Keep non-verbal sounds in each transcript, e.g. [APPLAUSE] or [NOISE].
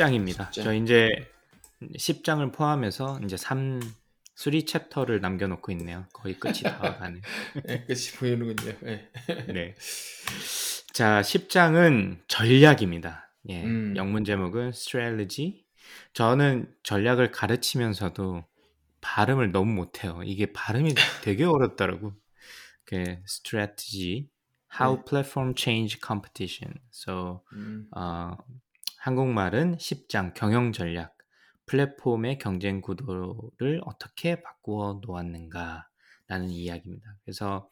10장입니다. 10장. 저 이제 10장을 포함해서 이제 3 3 챕터를 남겨 놓고 있네요. 거의 끝이 다 [LAUGHS] 가네. 네, 끝이 보이는군요. 네. 네. 자, 10장은 전략입니다. 예. 음. 영문 제목은 strategy. 저는 전략을 가르치면서도 발음을 너무 못해요. 이게 발음이 [LAUGHS] 되게 어렵더라고. 그 strategy, how 네. platform change competition. So 음, 어, 한국말은 10장 경영 전략, 플랫폼의 경쟁 구도를 어떻게 바꾸어 놓았는가 라는 이야기입니다. 그래서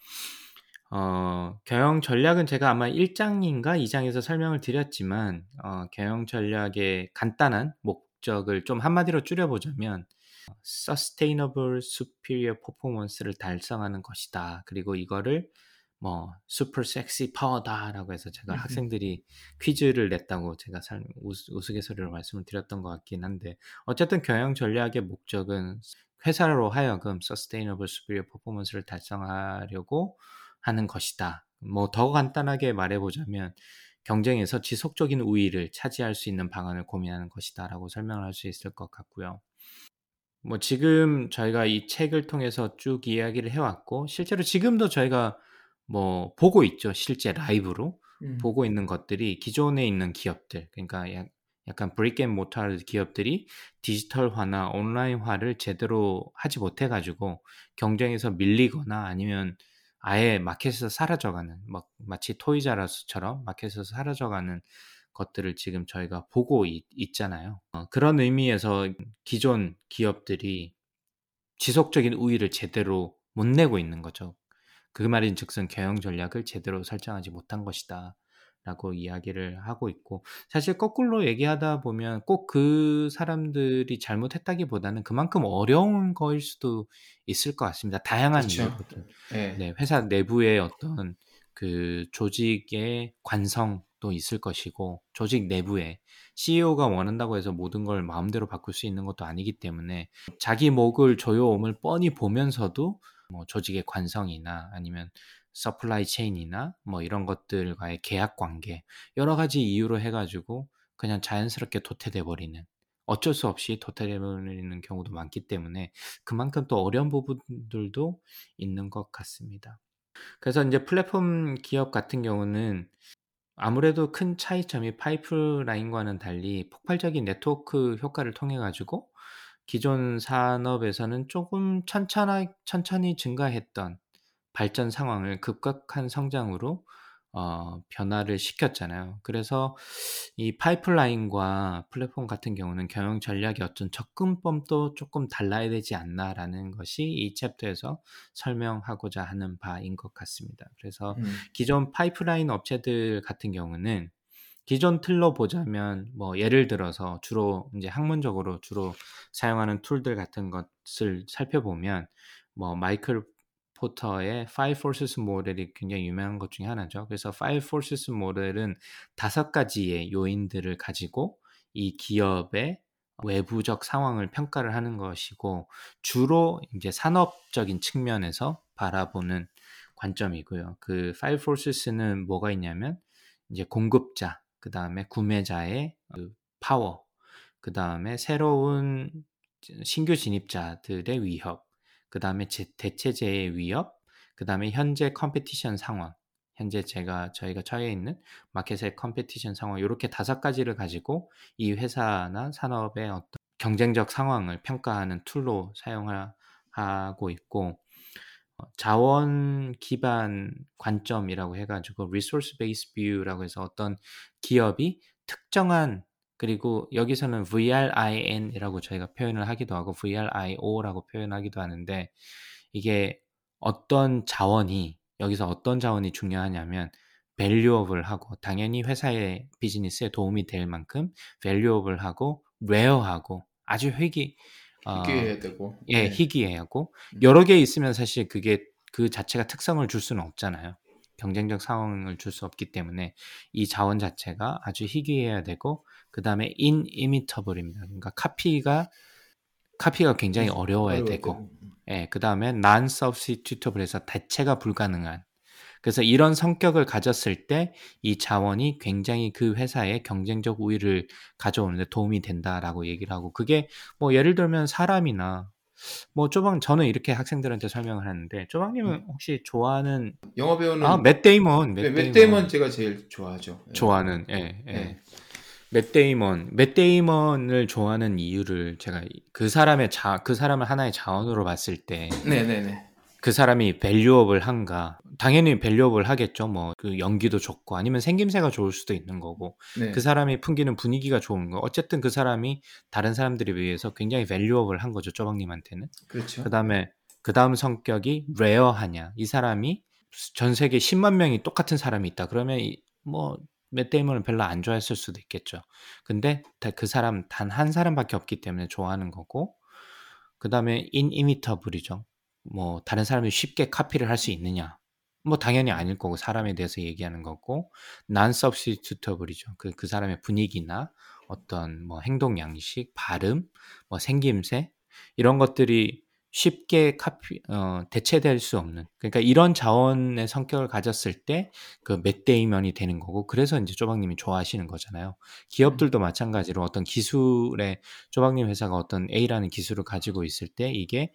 어, 경영 전략은 제가 아마 1장인가 2장에서 설명을 드렸지만 어, 경영 전략의 간단한 목적을 좀 한마디로 줄여보자면 sustainable superior performance를 달성하는 것이다. 그리고 이거를 뭐 super sexy power다라고 해서 제가. 학생들이 퀴즈를 냈다고 제가 살, 우스, 우스갯소리로 말씀을 드렸던 것 같긴 한데 어쨌든 경영 전략의 목적은 회사로 하여금 sustainable superior performance를 달성하려고 하는 것이다. 뭐 더 간단하게 말해보자면 경쟁에서 지속적인 우위를 차지할 수 있는 방안을 고민하는 것이다라고 설명을 할수 있을 것 같고요. 뭐 지금 저희가 이 책을 통해서 쭉 이야기를 해왔고 실제로 지금도 저희가 뭐 보고 있죠 실제 라이브로 음, 보고 있는 것들이 기존에 있는 기업들 그러니까 약- 약간 brick and mortar 기업들이 디지털화나 온라인화를 제대로 하지 못해 가지고 경쟁에서 밀리거나 아니면 아예 마켓에서 사라져가는 막 마치 토이저러스처럼 마켓에서 사라져가는 것들을 지금 저희가 보고 있, 있잖아요. 어, 그런 의미에서 기존 기업들이 지속적인 우위를 제대로 못 내고 있는 거죠. 그 말인즉슨 경영 전략을 제대로 설정하지 못한 것이다. 라고 이야기를 하고 있고 사실 거꾸로 얘기하다 보면 꼭 그 사람들이 잘못했다기보다는 그만큼 어려운 거일 수도 있을 것 같습니다. 다양한 그렇죠. 네. 네, 회사 내부의 어떤 그 조직의 관성도 있을 것이고 조직 내부에 CEO가 원한다고 해서 모든 걸 마음대로 바꿀 수 있는 것도 아니기 때문에 자기 목을 조여옴을 뻔히 보면서도 뭐 조직의 관성이나 아니면 supply chain이나 뭐 이런 것들과의 계약 관계 여러 가지 이유로 해가지고 그냥 자연스럽게 도태돼 버리는 어쩔 수 없이 도태돼 버리는 경우도 많기 때문에 그만큼 또 어려운 부분들도 있는 것 같습니다. 그래서 이제 플랫폼 기업 같은 경우는 아무래도 큰 차이점이 파이프라인과는 달리 폭발적인 네트워크 효과를 통해 가지고 기존 산업에서는 조금 천천히, 천천히 증가했던 발전 상황을 급격한 성장으로 어, 변화를 시켰잖아요. 그래서 이 파이프라인과 플랫폼 같은 경우는 경영 전략의 어떤 접근법도 조금 달라야 되지 않나라는 것이 이 챕터에서 설명하고자 하는 바인 것 같습니다. 그래서 음, 기존 파이프라인 업체들 같은 경우는 기존 틀로 보자면 뭐 예를 들어서 주로 이제 학문적으로 주로 사용하는 툴들 같은 것을 살펴보면 뭐 마이클 포터의 Five Forces 모델이 굉장히 유명한 것 중에 하나죠. 그래서 Five Forces 모델은 다섯 가지의 요인들을 가지고 이 기업의 외부적 상황을 평가를 하는 것이고 주로 이제 산업적인 측면에서 바라보는 관점이고요. 그 Five Forces는 뭐가 있냐면 이제 공급자, 그 다음에 구매자의 그 파워, 그 다음에 새로운 신규 진입자들의 위협, 그 다음에 대체제의 위협, 그 다음에 현재 competition 상황, 현재 제가 저희가 처해 있는 마켓의 competition 상황 이렇게 다섯 가지를 가지고 이 회사나 산업의 어떤 경쟁적 상황을 평가하는 툴로 사용하고 있고 어, 자원 기반 관점이라고 해가지고 resource based view라고 해서 어떤 기업이 특정한 그리고 여기서는 VRIN이라고 저희가 표현을 하기도 하고 VRIO라고 표현하기도 하는데 이게 어떤 자원이 여기서 어떤 자원이 중요하냐면 valuable하고 당연히 회사의 비즈니스에 도움이 될 만큼 valuable하고 rare하고 아주 회기 어, 희귀해야 되고. 예, 네. 희귀해하고 음. 여러 개 있으면 사실 그게 그 자체가 특성을 줄 수는 없잖아요. 경쟁적 상황을 줄 수 없기 때문에 이 자원 자체가 아주 희귀해야 되고 그 다음에 inimitable입니다. 그러니까 카피가 카피가 굉장히 어려워야 어려워야 되고, 예, 그 다음에 non-substitutable에서 대체가 불가능한. 그래서 이런 성격을 가졌을 때 이 자원이 굉장히 그 회사의 경쟁적 우위를 가져오는데 도움이 된다라고 얘기를 하고 그게 뭐 예를 들면 사람이나 뭐 쪼방 저는 이렇게 학생들한테 설명을 하는데 쪼방님은 음. 혹시 좋아하는 영화 배우는 아맷 데이먼 네, 맷맷 데이먼 데이먼 제가 제일 좋아하죠. 예. 좋아하는 예, 예. 네. 맷 데이먼 맷 데이먼을 좋아하는 이유를 제가 그 사람의 자 그 사람을 하나의 자원으로 봤을 때 네, 네, 네. 그 사람이 valuable한가? 당연히 valuable하겠죠. 뭐 그 연기도 좋고 아니면 생김새가 좋을 수도 있는 거고 네. 그 사람이 풍기는 분위기가 좋은 거. 어쨌든 그 사람이 다른 사람들에 비해서 굉장히 valuable한 거죠 쪼박님한테는. 그렇죠. 그 다음에 그 다음 성격이 rare하냐. 이 사람이 전 세계 10만 명이 똑같은 사람이 있다. 그러면 이- 뭐 맷데이먼을 별로 안 좋아했을 수도 있겠죠. 근데 다- 그 사람 단 한 사람밖에 없기 때문에 좋아하는 거고 그 다음에 inimitable이죠 뭐 다른 사람이 쉽게 카피를 할 수 있느냐. 뭐 당연히 아닐 거고 사람에 대해서 얘기하는 거고 non-substitutable이죠. 그, 그 사람의 분위기나 어떤 뭐 행동 양식 발음 뭐 생김새 이런 것들이 쉽게 카피 어, 대체될 수 없는. 그러니까 이런 자원의 성격을 가졌을 때 그 맷데이먼이 되는 거고 그래서 이제 쪼박님이 좋아하시는 거잖아요. 기업들도 마찬가지로 어떤 기술에 쪼박님 회사가 어떤 A라는 기술을 가지고 있을 때 이게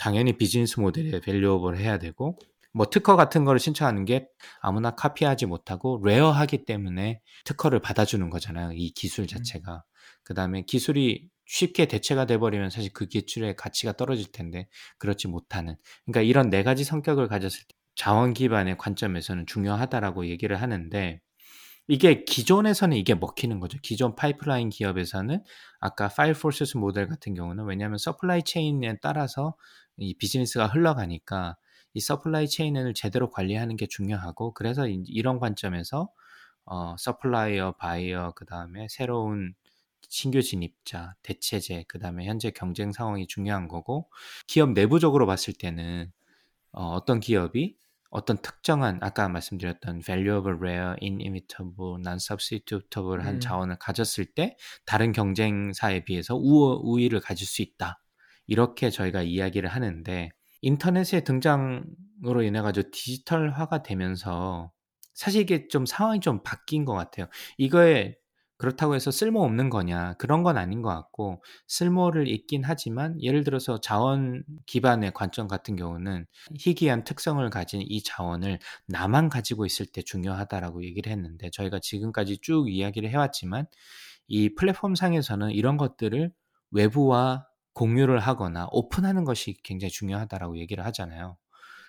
당연히 비즈니스 모델에 밸류업을 해야 되고 뭐 특허 같은 거를 신청하는 게 아무나 카피하지 못하고 rare하기 때문에 특허를 받아주는 거잖아요. 이 기술 자체가. 그 다음에 기술이 쉽게 대체가 돼버리면 사실 그 기술의 가치가 떨어질 텐데 그렇지 못하는. 그러니까 이런 네 가지 성격을 가졌을 때 자원 기반의 관점에서는 중요하다라고 얘기를 하는데 이게 기존에서는 이게 먹히는 거죠. 기존 파이프라인 기업에서는 아까 Five Forces 모델 같은 경우는 왜냐하면 supply chain에 따라서 이 비즈니스가 흘러가니까 이 supply chain을 제대로 관리하는 게 중요하고 그래서 이- 이런 관점에서 어, supplier, 바이어, 그 다음에 새로운 신규 진입자, 대체제, 그 다음에 현재 경쟁 상황이 중요한 거고 기업 내부적으로 봤을 때는 어, 어떤 기업이 어떤 특정한 아까 말씀드렸던 valuable, rare, inimitable, non-substitutable한 음. 자원을 가졌을 때 다른 경쟁사에 비해서 우, 우위를 가질 수 있다. 이렇게 저희가 이야기를 하는데 인터넷의 등장으로 인해 가지고 디지털화가 되면서 사실 이게 좀 상황이 좀 바뀐 것 같아요. 이거에 그렇다고 해서 쓸모 없는 거냐 그런 건 아닌 것 같고 쓸모를 있긴 하지만 예를 들어서 자원 기반의 관점 같은 경우는 희귀한 특성을 가진 이 자원을 나만 가지고 있을 때 중요하다라고 얘기를 했는데 저희가 지금까지 쭉 이야기를 해왔지만 이 플랫폼 상에서는 이런 것들을 외부와 공유를 하거나 오픈하는 것이 굉장히 중요하다라고 얘기를 하잖아요.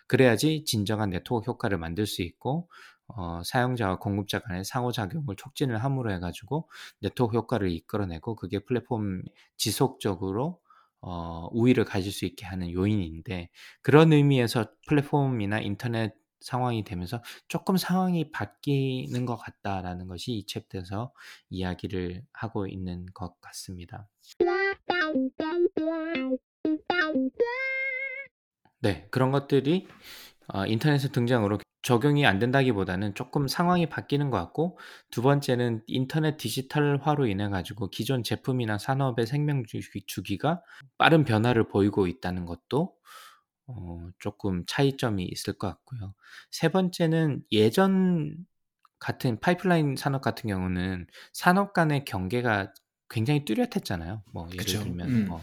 그래야지 진정한 네트워크 효과를 만들 수 있고 어, 사용자와 공급자 간의 상호작용을 촉진을 함으로 해가지고 네트워크 효과를 이끌어내고 그게 플랫폼 지속적으로 어, 우위를 가질 수 있게 하는 요인인데 그런 의미에서 플랫폼이나 인터넷 상황이 되면서 조금 상황이 바뀌는 것 같다라는 것이 이 챕터에서 이야기를 하고 있는 것 같습니다. 네, 그런 것들이 어, 인터넷의 등장으로 적용이 안 된다기보다는 조금 상황이 바뀌는 것 같고 두 번째는 인터넷 디지털화로 인해 가지고 기존 제품이나 산업의 생명 주기- 주기가 빠른 변화를 보이고 있다는 것도 어, 조금 차이점이 있을 것 같고요. 세 번째는 예전 같은 파이프라인 산업 같은 경우는 산업 간의 경계가 굉장히 뚜렷했잖아요. 뭐 예를 그쵸. 들면 음. 뭐,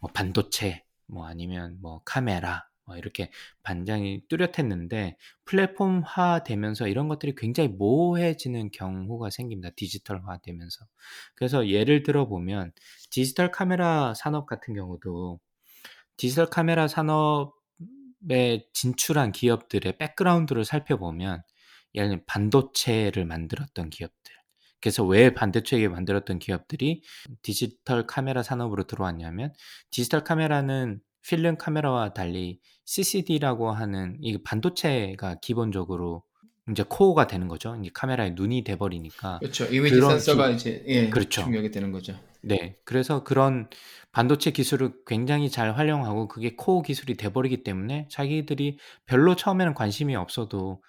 뭐 반도체, 뭐 아니면 뭐 카메라, 뭐 이렇게 반장이 뚜렷했는데 플랫폼화 되면서 이런 것들이 굉장히 모호해지는 경우가 생깁니다. 디지털화 되면서. 그래서 예를 들어 보면 디지털 카메라 산업 같은 경우도 디지털 카메라 산업에 진출한 기업들의 백그라운드를 살펴보면 예를 들면 반도체를 만들었던 기업들. 그래서 왜 반도체를 만들었던 기업들이 디지털 카메라 산업으로 들어왔냐면 디지털 카메라는 필름 카메라와 달리 CCD라고 하는 이 반도체가 기본적으로 이제 코어가 되는 거죠. 이제 카메라의 눈이 돼 버리니까. 그렇죠. 이미지 센서가 기 이제 예 그렇죠. 중요하게 되는 거죠. 네. 그래서 그런 반도체 기술을 굉장히 잘 활용하고 그게 코어 기술이 돼 버리기 때문에 자기들이 별로 처음에는 관심이 없어도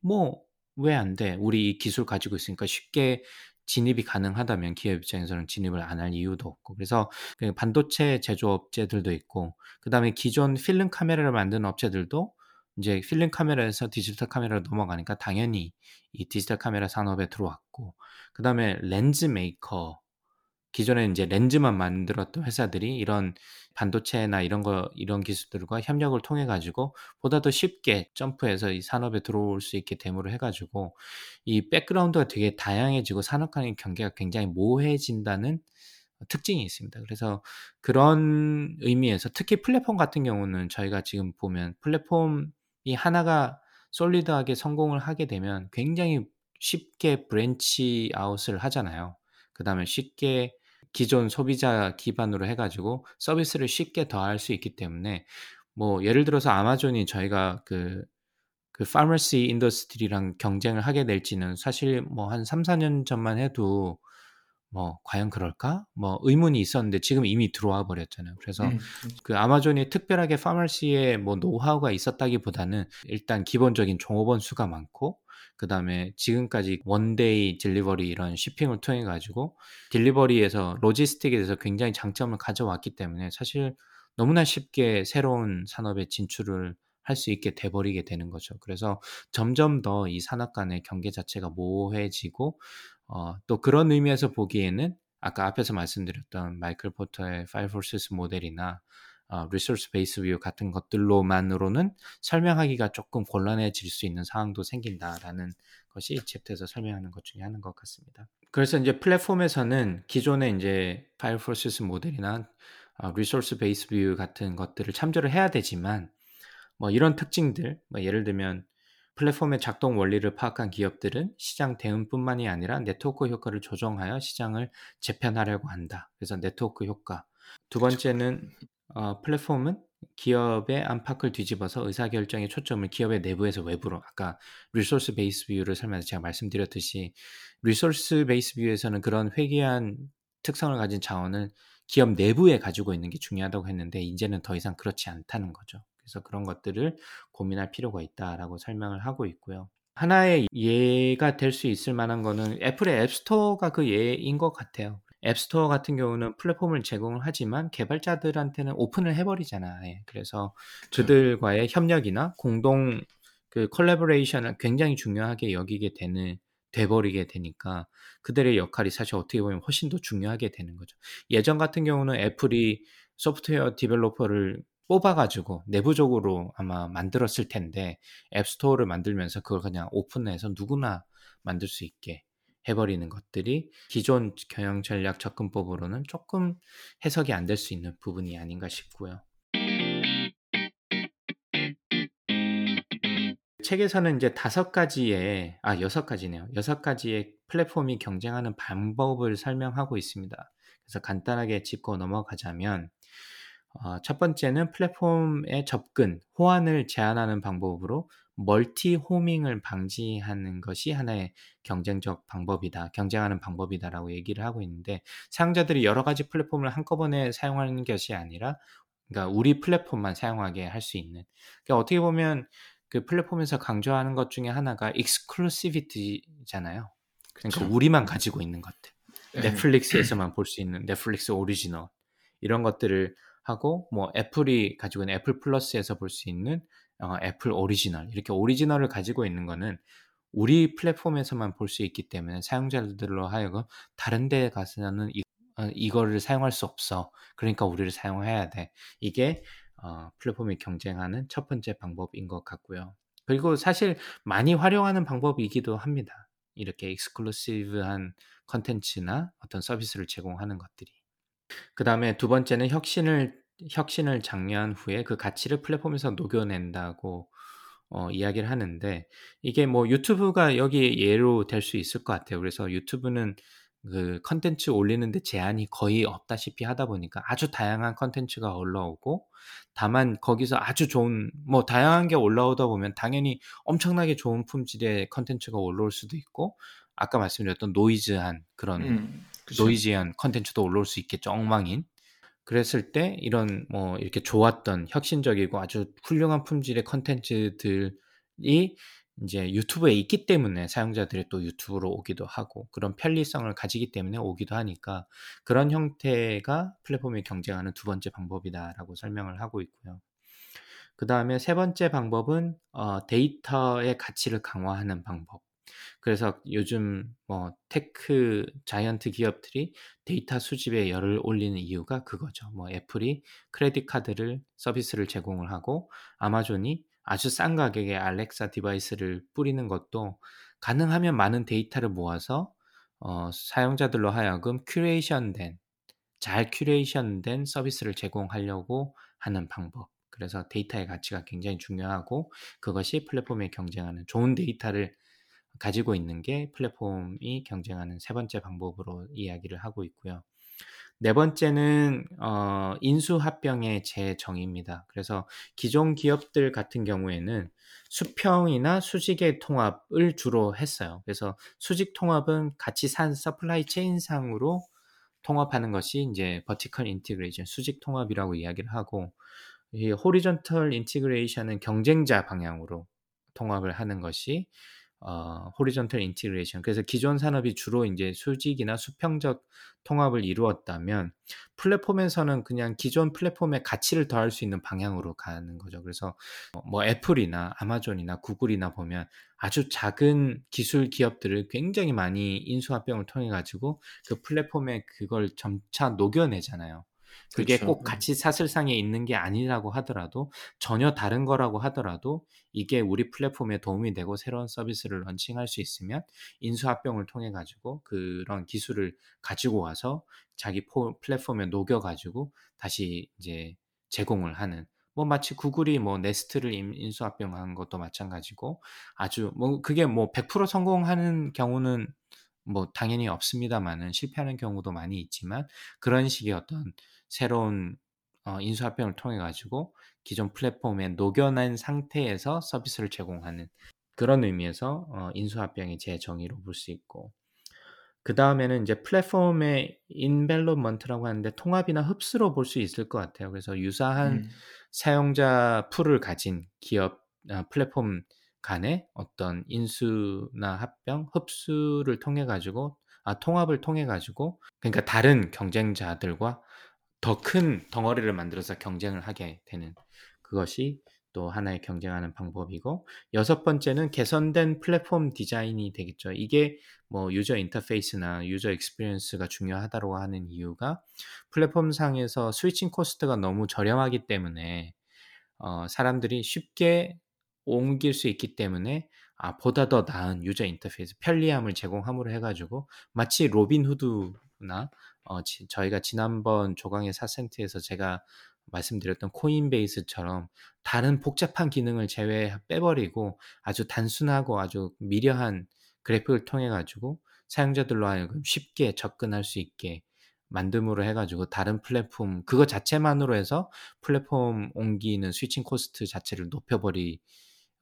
뭐' 왜 안 돼? 우리 이 기술 가지고 있으니까 쉽게 진입이 가능하다면 기업 입장에서는 진입을 안 할 이유도 없고 그래서 그 반도체 제조업체들도 있고 그다음에 기존 필름 카메라를 만드는 업체들도 이제 필름 카메라에서 디지털 카메라로 넘어가니까 당연히 이 디지털 카메라 산업에 들어왔고 그다음에 렌즈 메이커 기존에 이제 렌즈만 만들었던 회사들이 이런 반도체나 이런 거 이런 기술들과 협력을 통해 가지고 보다 더 쉽게 점프해서 이 산업에 들어올 수 있게 됨으로 해 가지고 이 백그라운드가 되게 다양해지고 산업 간의 경계가 굉장히 모호해진다는 특징이 있습니다. 그래서 그런 의미에서 특히 플랫폼 같은 경우는 저희가 지금 보면 플랫폼이 하나가 solid하게 성공을 하게 되면 굉장히 쉽게 branch out을 하잖아요. 그 다음에 쉽게 기존 소비자 기반으로 해 가지고 서비스를 쉽게 더할 수 있기 때문에 뭐 예를 들어서 아마존이 저희가 그 그 pharmacy industry랑 경쟁을 하게 될지는 사실 뭐 한 3-4년 전만 해도 뭐 '과연 그럴까?' 뭐 의문이 있었는데 지금 이미 들어와 버렸잖아요. 그래서 음. 그 아마존이 특별하게 파머시에 뭐 노하우가 있었다기보다는 일단 기본적인 종업원 수가 많고 그 다음에 지금까지 one-day delivery 이런 쇼핑을 통해 가지고 delivery에서 logistic에 대해서 굉장히 장점을 가져왔기 때문에 사실 너무나 쉽게 새로운 산업에 진출을 할 수 있게 돼 버리게 되는 거죠. 그래서 점점 더 이 산업 간의 경계 자체가 모호해지고 어 또 그런 의미에서 보기에는 아까 앞에서 말씀드렸던 마이클 포터의 Five Forces 모델이나 어 resource-based view 같은 것들로만으로는 설명하기가 조금 곤란해질 수 있는 상황도 생긴다라는 것이 이 chapter에서 설명하는 것 중에 하나인 것 같습니다. 그래서 이제 플랫폼에서는 기존의 이제 Five Forces 모델이나 어 resource-based view 같은 것들을 참조를 해야 되지만 뭐 이런 특징들 뭐 예를 들면 플랫폼의 작동 원리를 파악한 기업들은 시장 대응뿐만이 아니라 네트워크 효과를 조정하여 시장을 재편하려고 한다. 그래서 네트워크 효과. 두 번째는 어, 플랫폼은 기업의 안팎을 뒤집어서 의사결정의 초점을 기업의 내부에서 외부로 아까 resource-based view를 설명해서 제가 말씀드렸듯이 resource-based view에서는 그런 희귀한 특성을 가진 자원을 기업 내부에 가지고 있는 게 중요하다고 했는데 이제는 더 이상 그렇지 않다는 거죠. 그래서 그런 것들을 고민할 필요가 있다라고 설명을 하고 있고요. 하나의 예가 될 수 있을 만한 거는 애플의 앱스토어가 그 예인 것 같아요. 앱스토어 같은 경우는 플랫폼을 제공을 하지만 개발자들한테는 오픈을 해버리잖아. 예. 그래서 그들과의 협력이나 공동 그 collaboration을 굉장히 중요하게 여기게 되는 돼버리게 되니까 그들의 역할이 사실 어떻게 보면 훨씬 더 중요하게 되는 거죠. 예전 같은 경우는 애플이 소프트웨어 developer를 뽑아가지고 내부적으로 아마 만들었을 텐데 앱스토어를 만들면서 그걸 그냥 오픈해서 누구나 만들 수 있게 해버리는 것들이 기존 경영 전략 접근법으로는 조금 해석이 안 될 수 있는 부분이 아닌가 싶고요. 책에서는 이제 다섯 가지의 아 여섯 가지네요. 여섯 가지의 플랫폼이 경쟁하는 방법을 설명하고 있습니다. 그래서 간단하게 짚고 넘어가자면 어, 첫 번째는 플랫폼의 접근, 호환을 제한하는 방법으로 멀티 호밍을 방지하는 것이 하나의 경쟁적 방법이다. 경쟁하는 방법이다라고 얘기를 하고 있는데 사용자들이 여러 가지 플랫폼을 한꺼번에 사용하는 것이 아니라 그러니까 우리 플랫폼만 사용하게 할 수 있는. 그러니까 어떻게 보면 그 플랫폼에서 강조하는 것 중에 하나가 exclusivity잖아요. 그러니까 그렇죠. 우리만 가지고 있는 것들. 네. 넷플릭스에서만 볼 수 있는 넷플릭스 오리지널 이런 것들을 하고 뭐 애플이 가지고 있는 애플 플러스에서 볼 수 있는 어, 애플 오리지널 이렇게 오리지널을 가지고 있는 거는 우리 플랫폼에서만 볼 수 있기 때문에 사용자들로 하여금 다른 데 가서는 이, 어, 이거를 사용할 수 없어. 그러니까 우리를 사용해야 돼. 이게 어, 플랫폼이 경쟁하는 첫 번째 방법인 것 같고요. 그리고 사실 많이 활용하는 방법이기도 합니다. 이렇게 익스클루시브한 컨텐츠나 어떤 서비스를 제공하는 것들이. 그 다음에 두 번째는 혁신을 혁신을 장려한 후에 그 가치를 플랫폼에서 녹여낸다고 어, 이야기를 하는데 이게 뭐 유튜브가 여기 예로 될 수 있을 것 같아요. 그래서 유튜브는 그 컨텐츠 올리는데 제한이 거의 없다시피 하다 보니까 아주 다양한 컨텐츠가 올라오고 다만 거기서 아주 좋은 뭐 다양한 게 올라오다 보면 당연히 엄청나게 좋은 품질의 컨텐츠가 올라올 수도 있고 아까 말씀드렸던 노이즈한 그런 음. 노이즈한 컨텐츠도 올라올 수 있겠죠 엉망인 그랬을 때 이런 뭐 이렇게 좋았던 혁신적이고 아주 훌륭한 품질의 컨텐츠들이 이제 유튜브에 있기 때문에 사용자들이 또 유튜브로 오기도 하고 그런 편리성을 가지기 때문에 오기도 하니까 그런 형태가 플랫폼이 경쟁하는 두 번째 방법이다라고 설명을 하고 있고요. 그 다음에 세 번째 방법은 어, 데이터의 가치를 강화하는 방법. 그래서 요즘 뭐 tech giant 기업들이 데이터 수집에 열을 올리는 이유가 그거죠. 뭐 애플이 credit card를 서비스를 제공을 하고 아마존이 아주 싼 가격에 알렉사 device를 뿌리는 것도 가능하면 많은 데이터를 모아서 어, 사용자들로 하여금 curation된 잘 curation된 서비스를 제공하려고 하는 방법. 그래서 데이터의 가치가 굉장히 중요하고 그것이 플랫폼에 경쟁하는 좋은 데이터를 가지고 있는 게 플랫폼이 경쟁하는 세 번째 방법으로 이야기를 하고 있고요. 네 번째는 어, 인수합병의 재정의입니다. 그래서 기존 기업들 같은 경우에는 수평이나 수직의 통합을 주로 했어요. 그래서 수직 통합은 가치 사슬 supply chain상으로 통합하는 것이 이제 vertical integration, 수직 통합이라고 이야기를 하고 이 horizontal integration은 경쟁자 방향으로 통합을 하는 것이 어, horizontal integration. 그래서 기존 산업이 주로 이제 수직이나 수평적 통합을 이루었다면 플랫폼에서는 그냥 기존 플랫폼의 가치를 더할 수 있는 방향으로 가는 거죠. 그래서 뭐 애플이나 아마존이나 구글이나 보면 아주 작은 기술 기업들을 굉장히 많이 인수합병을 통해 가지고 그 플랫폼에 그걸 점차 녹여내잖아요. 그게 그쵸. 꼭 같이 사슬상에 있는 게 아니라고 하더라도 전혀 다른 거라고 하더라도 이게 우리 플랫폼에 도움이 되고 새로운 서비스를 런칭할 수 있으면 인수합병을 통해 가지고 그런 기술을 가지고 와서 자기 포, 플랫폼에 녹여 가지고 다시 이제 제공을 하는 뭐 마치 구글이 뭐 네스트를 인- 인수합병한 것도 마찬가지고 아주 뭐 그게 뭐 100% 성공하는 경우는 뭐 당연히 없습니다만은 실패하는 경우도 많이 있지만 그런 식의 어떤 새로운 어, 인수합병을 통해 가지고 기존 플랫폼에 녹여낸 상태에서 서비스를 제공하는 그런 의미에서 어, 인수합병이 재정의로 볼 수 있고 그 다음에는 이제 플랫폼의 인벨로먼트라고 하는데 통합이나 흡수로 볼 수 있을 것 같아요. 그래서 유사한 음, 사용자 풀을 가진 기업 아, 플랫폼 간의 어떤 인수나 합병, 흡수를 통해 가지고 아 통합을 통해 가지고 그러니까 다른 경쟁자들과 더 큰 덩어리를 만들어서 경쟁을 하게 되는 그것이 또 하나의 경쟁하는 방법이고 여섯 번째는 개선된 플랫폼 디자인이 되겠죠. 이게 뭐 user interface나 user experience가 중요하다고 하는 이유가 플랫폼 상에서 switching cost가 너무 저렴하기 때문에 어, 사람들이 쉽게 옮길 수 있기 때문에 아, 보다 더 나은 user interface, 편리함을 제공함으로 해가지고 마치 로빈 후드나 어, 지- 저희가 지난번 조강의 4센트에서 제가 말씀드렸던 코인베이스처럼 다른 복잡한 기능을 제외 빼버리고 아주 단순하고 아주 미려한 그래픽을 통해 가지고 사용자들로 하여금 쉽게 접근할 수 있게 만듦으로 해가지고 다른 플랫폼 그거 자체만으로 해서 플랫폼 옮기는 switching cost 자체를 높여버리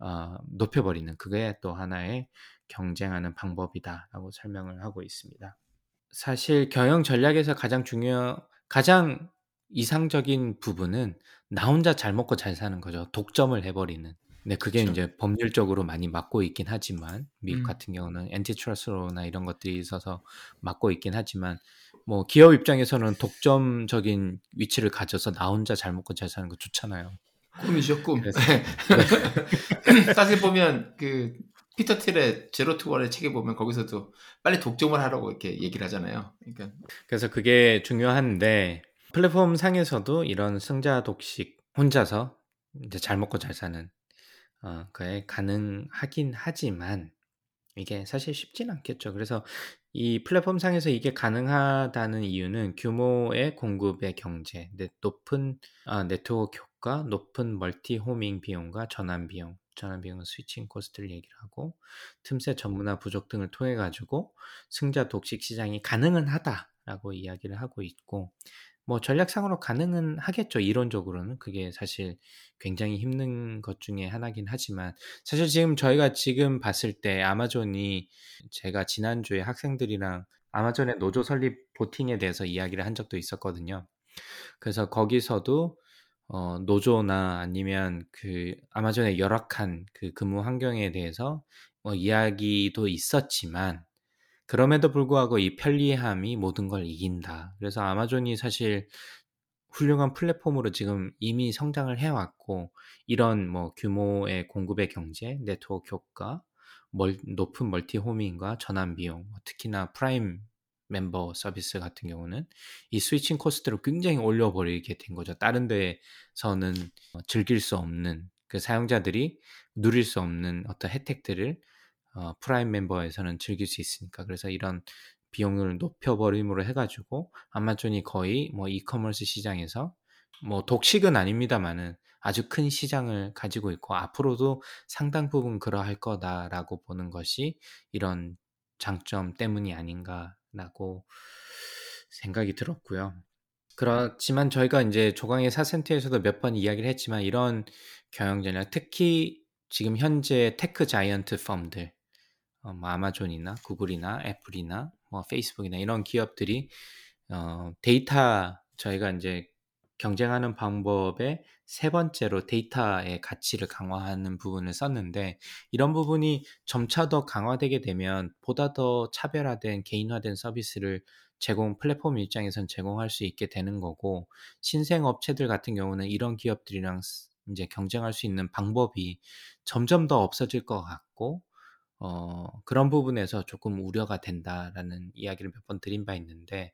어, 높여버리는 그게 또 하나의 경쟁하는 방법이다라고 설명을 하고 있습니다. 사실 경영 전략에서 가장 중요, 가장 이상적인 부분은 나 혼자 잘 먹고 잘 사는 거죠. 독점을 해버리는. 네, 그게 그쵸. 이제 법률적으로 많이 막고 있긴 하지만 미국 음. 같은 경우는 엔티트러스트로나 이런 것들이 있어서 막고 있긴 하지만 뭐 기업 입장에서는 독점적인 위치를 가져서 나 혼자 잘 먹고 잘 사는 거 좋잖아요. 꿈이죠 꿈. 그래서- [LAUGHS] [LAUGHS] 사실 보면 그 피터 틸의 제로 투 원의 책에 보면 거기서도 빨리 독점을 하라고 이렇게 얘기를 하잖아요. 그러니까 그래서 그게 중요한데 플랫폼 상에서도 이런 승자 독식 혼자서 이제 잘 먹고 잘 사는 어, 그게 가능하긴 하지만 이게 사실 쉽진 않겠죠. 그래서 이 플랫폼 상에서 이게 가능하다는 이유는 규모의 공급의 경제, 네, 높은 아, 네트워크 효과, 높은 multi-homing 비용과 전환 비용, 전환 비용 switching cost를 얘기를 하고 틈새 전문화 부족 등을 통해 가지고 승자 독식 시장이 가능은 하다라고 이야기를 하고 있고 뭐 전략상으로 가능은 하겠죠. 이론적으로는 그게 사실 굉장히 힘든 것 중에 하나긴 하지만 사실 지금 저희가 지금 봤을 때 아마존이 제가 지난주에 학생들이랑 아마존의 노조 설립 보팅에 대해서 이야기를 한 적도 있었거든요. 그래서 거기서도 어, 노조나 아니면 그 아마존의 열악한 그 근무 환경에 대해서 뭐 이야기도 있었지만 그럼에도 불구하고 이 편리함이 모든 걸 이긴다. 그래서 아마존이 사실 훌륭한 플랫폼으로 지금 이미 성장을 해왔고 이런 뭐 규모의 공급의 경제, 네트워크 효과, 멀, 높은 multi-homing과 전환 비용, 뭐 특히나 프라임 멤버 서비스 같은 경우는 이 switching cost를 굉장히 올려버리게 된 거죠. 다른 데서는 어, 즐길 수 없는 그 사용자들이 누릴 수 없는 어떤 혜택들을 어, 프라임 멤버에서는 즐길 수 있으니까 그래서 이런 비용을 높여버림으로 해가지고 아마존이 거의 뭐 이커머스 시장에서 뭐 독식은 아닙니다만은 아주 큰 시장을 가지고 있고 앞으로도 상당 부분 그러할 거다라고 보는 것이 이런 장점 때문이 아닌가 라고 생각이 들었고요. 그렇지만 저희가 이제 조강의 사센트에서도 몇 번 이야기를 했지만 이런 경영 전략 특히 지금 현재 tech giant firm들 어, 뭐 아마존이나 구글이나 애플이나 뭐 페이스북이나 이런 기업들이 어, 데이터 저희가 이제 경쟁하는 방법의 세 번째로 데이터의 가치를 강화하는 부분을 썼는데 이런 부분이 점차 더 강화되게 되면 보다 더 차별화된 개인화된 서비스를 제공 플랫폼 입장에선 제공할 수 있게 되는 거고 신생 업체들 같은 경우는 이런 기업들이랑 이제 경쟁할 수 있는 방법이 점점 더 없어질 것 같고 어, 그런 부분에서 조금 우려가 된다라는 이야기를 몇 번 드린 바 있는데,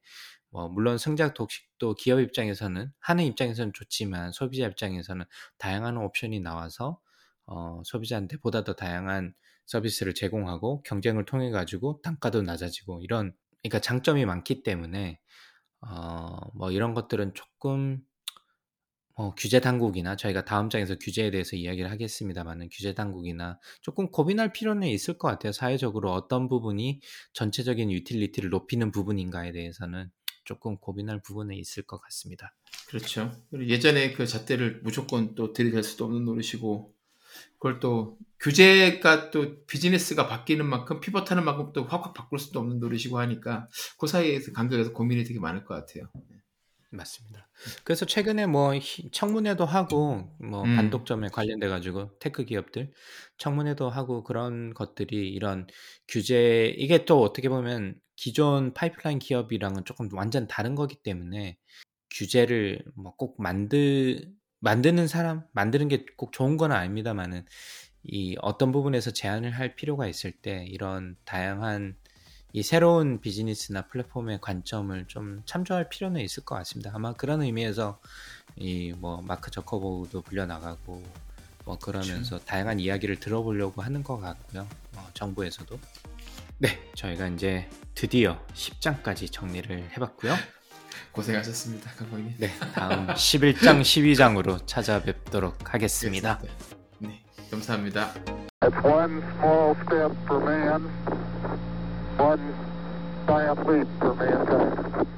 뭐, 물론 성장 독식도 기업 입장에서는, 하는 입장에서는 좋지만, 소비자 입장에서는 다양한 옵션이 나와서, 어, 소비자한테 보다 더 다양한 서비스를 제공하고, 경쟁을 통해 가지고 단가도 낮아지고, 이런, 그러니까 장점이 많기 때문에, 어, 뭐, 이런 것들은 조금, 어, 규제 당국이나 저희가 다음 장에서 규제에 대해서 이야기를 하겠습니다만은 규제 당국이나 조금 고민할 필요는 있을 것 같아요. 사회적으로 어떤 부분이 전체적인 utility를 높이는 부분인가에 대해서는 조금 고민할 부분은 있을 것 같습니다. 그렇죠. 예전에 그 잣대를 무조건 또 들이댈 수도 없는 노릇이고 그걸 또 규제가 또 비즈니스가 바뀌는 만큼 pivot하는 만큼 또 확확 바꿀 수도 없는 노릇이고 하니까 그 사이에서 간격에서 고민이 되게 많을 것 같아요. 맞습니다. 그래서 최근에 뭐 청문회도 하고 뭐 음. 반독점에 관련돼 가지고 tech 기업들 청문회도 하고 그런 것들이 이런 규제 이게 또 어떻게 보면 기존 파이프라인 기업이랑은 조금 완전 다른 거기 때문에 규제를 뭐 꼭 만드 만드는 사람 만드는 게 꼭 좋은 건 아닙니다만은 이 어떤 부분에서 제한을 할 필요가 있을 때 이런 다양한 이 새로운 비즈니스나 플랫폼의 관점을 좀 참조할 필요는 있을 것 같습니다. 아마 그런 의미에서 이 뭐 마크 저커버도 불려 나가고 뭐 그러면서 그렇죠. 다양한 이야기를 들어보려고 하는 것 같고요. 어, 정부에서도 네 저희가 이제 드디어 10장까지 정리를 해봤고요. 고생하셨습니다, 강박님. 네 다음 11장, 12장으로 찾아뵙도록 하겠습니다. 네 감사합니다. One leap for mankind.